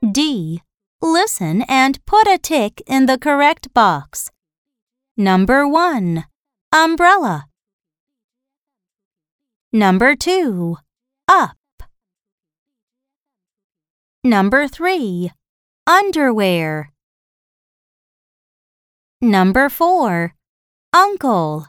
D. Listen and put a tick in the correct box. Number 1. Umbrella. Number 2. Up. Number 3. Underwear. Number 4. Uncle.